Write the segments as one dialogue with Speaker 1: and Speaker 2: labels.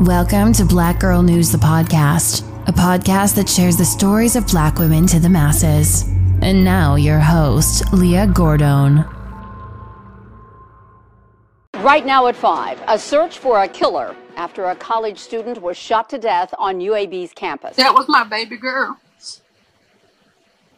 Speaker 1: Welcome to Black Girl News, the podcast, a podcast that shares the stories of black women to the masses. And now, your host, Leah Gordon.
Speaker 2: Right now at 5, a search for a killer after a college student was shot to death on UAB's campus.
Speaker 3: That was my baby girl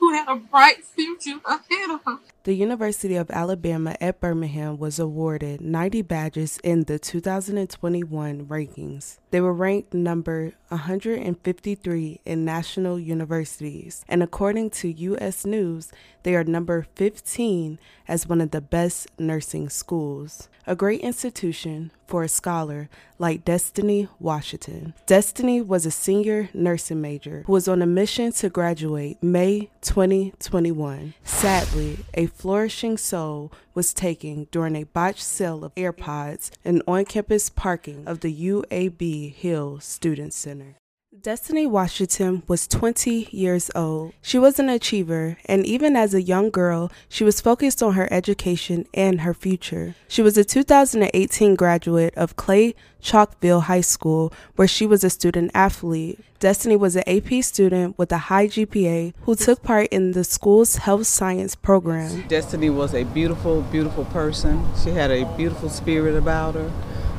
Speaker 3: who had a bright future ahead of her.
Speaker 4: The University of Alabama at Birmingham was awarded 90 badges in the 2021 rankings. They were ranked number 153 in national universities, and according to U.S. News, they are number 15 as one of the best nursing schools. A great institution for a scholar like Destiny Washington. Destiny was a senior nursing major who was on a mission to graduate May 2021. Sadly, a flourishing soul was taken during a botched sale of AirPods in on campus parking of the UAB Hill Student Center. Destiny Washington was 20 years old. She was an achiever, and even as a young girl, she was focused on her education and her future. She was a 2018 graduate of Clay Chalkville High School, where she was a student athlete. Destiny was an AP student with a high GPA who took part in the school's health science program.
Speaker 5: Destiny was a beautiful, beautiful person. She had a beautiful spirit about her.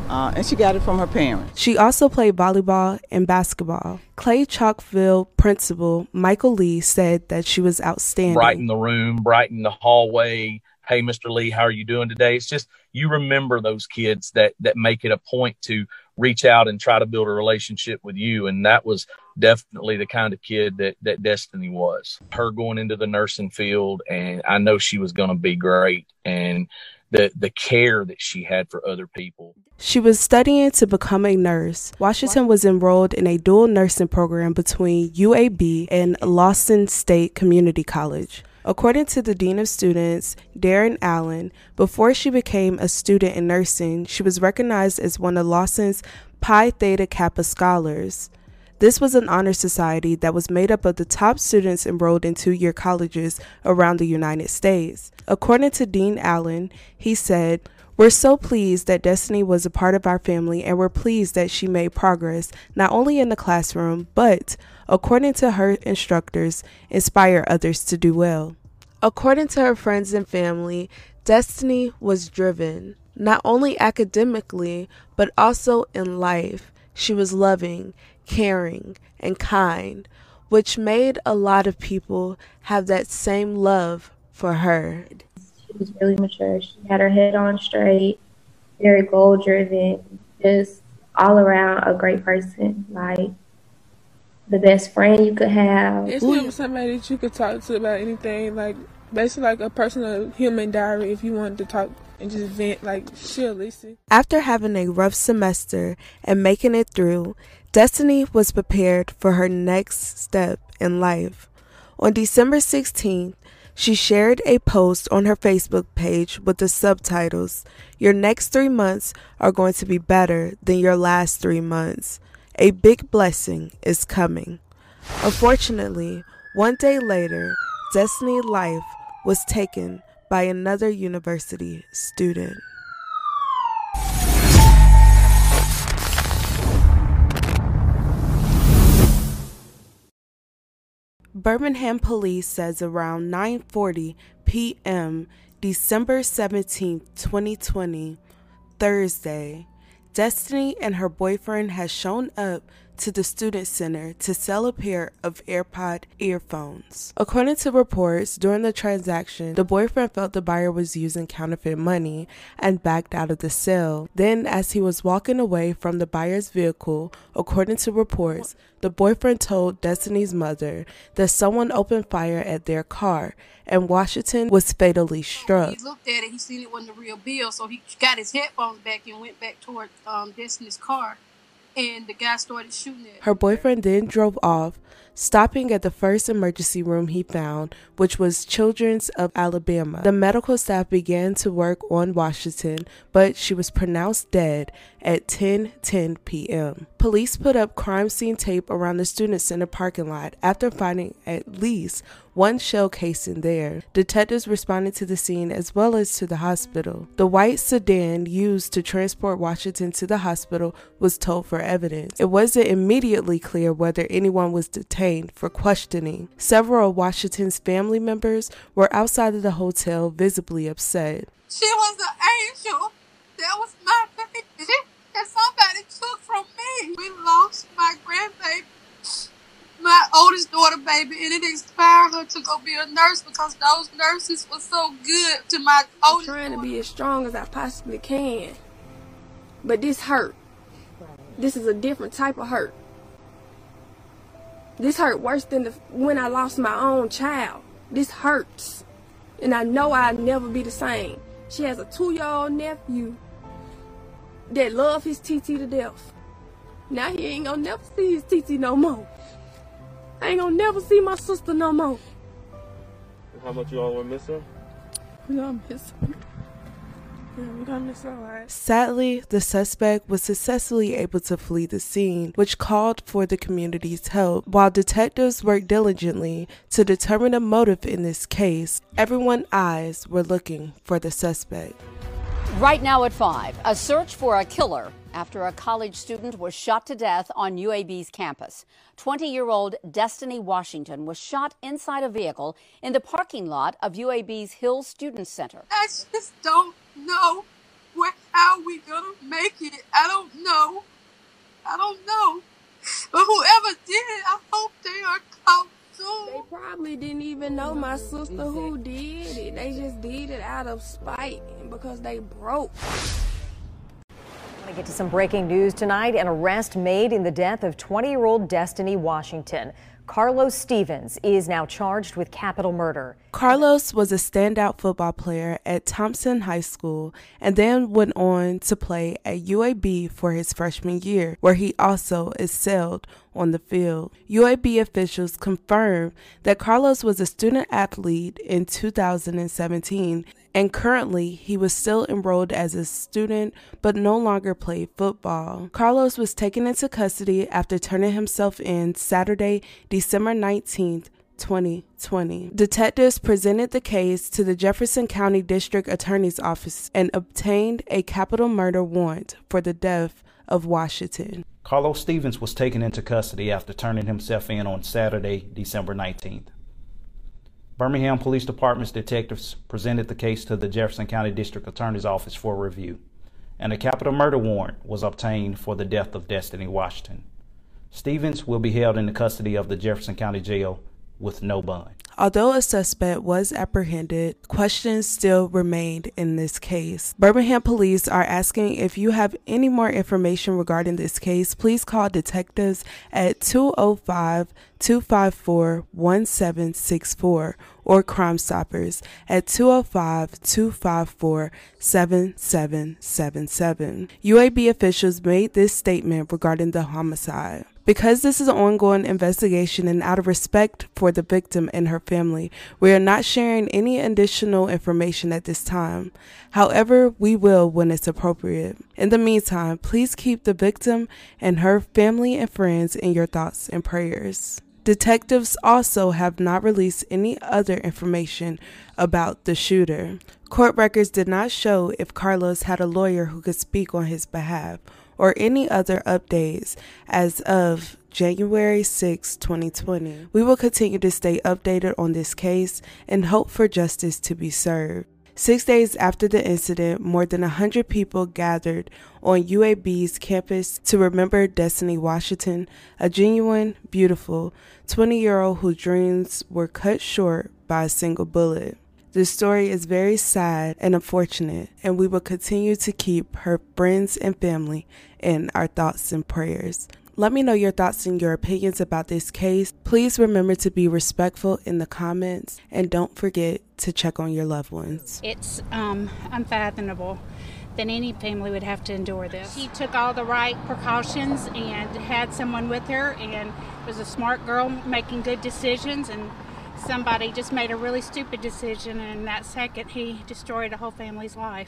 Speaker 5: Uh, and she got it from her parents.
Speaker 4: She also played volleyball and basketball. Clay Chalkville principal Michael Lee said that she was outstanding.
Speaker 6: Brighten the room, brighten the hallway. Hey, Mr. Lee, how are you doing today? It's just you remember those kids that that make it a point to reach out and try to build a relationship with you, and that was definitely the kind of kid that that Destiny was. Her going into the nursing field, and I know she was going to be great, and the the care that she had for other people.
Speaker 4: She was studying to become a nurse. Washington was enrolled in a dual nursing program between UAB and Lawson State Community College. According to the Dean of Students, Darren Allen, before she became a student in nursing, she was recognized as one of Lawson's Phi Theta Kappa scholars. This was an honor society that was made up of the top students enrolled in two year colleges around the United States. According to Dean Allen, he said, we're so pleased that Destiny was a part of our family, and we're pleased that she made progress not only in the classroom, but, according to her instructors, inspire others to do well. According to her friends and family, Destiny was driven, not only academically, but also in life. She was loving, caring, and kind, which made a lot of people have that same love for her.
Speaker 7: She was really mature. She had her head on straight, very goal driven, just all around a great person. Like the best friend you could have.
Speaker 3: It's never somebody that you could talk to about anything. Like basically like a personal human diary if you wanted to talk and just vent like she'll listen.
Speaker 4: After having a rough semester and making it through, Destiny was prepared for her next step in life. On December 16th, she shared a post on her Facebook page with the subtitles Your next three months are going to be better than your last three months. A big blessing is coming. Unfortunately, one day later, Destiny's life was taken by another university student. Birmingham police says around 9:40 p.m. December 17, 2020, Thursday, Destiny and her boyfriend has shown up to the student center to sell a pair of AirPod earphones. According to reports, during the transaction, the boyfriend felt the buyer was using counterfeit money and backed out of the sale. Then, as he was walking away from the buyer's vehicle, according to reports, the boyfriend told Destiny's mother that someone opened fire at their car and Washington was fatally struck.
Speaker 3: He looked at it, he seen it wasn't the real bill, so he got his headphones back and went back toward um, Destiny's car and the guy started shooting at
Speaker 4: her boyfriend then drove off stopping at the first emergency room he found, which was Children's of Alabama. The medical staff began to work on Washington, but she was pronounced dead at 10:10 p.m. Police put up crime scene tape around the student center parking lot after finding at least one shell casing there. Detectives responded to the scene as well as to the hospital. The white sedan used to transport Washington to the hospital was towed for evidence. It wasn't immediately clear whether anyone was detained for questioning. Several of Washington's family members were outside of the hotel visibly upset.
Speaker 8: She was an angel. That was my baby that somebody took from me. We lost my grandbaby my oldest daughter baby and it inspired her to go be a nurse because those nurses were so good to my oldest
Speaker 9: I'm trying to be as strong as I possibly can. But this hurt. This is a different type of hurt. This hurt worse than the, when I lost my own child. This hurts. And I know I'll never be the same. She has a two-year-old nephew that love his TT to death. Now he ain't gonna never see his TT no more. I ain't gonna never see my sister no more.
Speaker 10: How much you all want to miss her?
Speaker 9: We gonna miss her. Yeah, we gonna miss her a lot.
Speaker 4: Sadly, the suspect was successfully able to flee the scene, which called for the community's help. While detectives worked diligently to determine a motive in this case, everyone's eyes were looking for the suspect.
Speaker 2: Right now at 5, a search for a killer after a college student was shot to death on UAB's campus. 20 year old Destiny Washington was shot inside a vehicle in the parking lot of UAB's Hill Student Center.
Speaker 8: I just don't know where, how we're gonna make it. I don't know. I don't know. But whoever did it, I hope they are caught.
Speaker 9: They probably didn't even know my sister who did it. They just did it out of spite because they broke.
Speaker 11: To get to some breaking news tonight. An arrest made in the death of 20 year old Destiny Washington. Carlos Stevens is now charged with capital murder.
Speaker 4: Carlos was a standout football player at Thompson High School and then went on to play at UAB for his freshman year, where he also excelled on the field. UAB officials confirmed that Carlos was a student athlete in 2017 and currently he was still enrolled as a student but no longer played football. Carlos was taken into custody after turning himself in Saturday, December 19th. 2020. Detectives presented the case to the Jefferson County District Attorney's Office and obtained a capital murder warrant for the death of Washington.
Speaker 12: Carlos Stevens was taken into custody after turning himself in on Saturday, December 19th. Birmingham Police Department's detectives presented the case to the Jefferson County District Attorney's Office for review, and a capital murder warrant was obtained for the death of Destiny Washington. Stevens will be held in the custody of the Jefferson County Jail with no bond.
Speaker 4: Although a suspect was apprehended, questions still remained in this case. Birmingham police are asking if you have any more information regarding this case, please call detectives at 205 254 1764 or Crime Stoppers at 205 254 7777. UAB officials made this statement regarding the homicide. Because this is an ongoing investigation and out of respect for the victim and her family, we are not sharing any additional information at this time. However, we will when it's appropriate. In the meantime, please keep the victim and her family and friends in your thoughts and prayers. Detectives also have not released any other information about the shooter. Court records did not show if Carlos had a lawyer who could speak on his behalf or any other updates as of January 6, 2020. We will continue to stay updated on this case and hope for justice to be served. Six days after the incident, more than 100 people gathered on UAB's campus to remember Destiny Washington, a genuine, beautiful 20 year old whose dreams were cut short by a single bullet. This story is very sad and unfortunate, and we will continue to keep her friends and family in our thoughts and prayers. Let me know your thoughts and your opinions about this case. Please remember to be respectful in the comments and don't forget to check on your loved ones.
Speaker 13: It's um, unfathomable that any family would have to endure this. She took all the right precautions and had someone with her and was a smart girl making good decisions and somebody just made a really stupid decision and in that second he destroyed a whole family's life.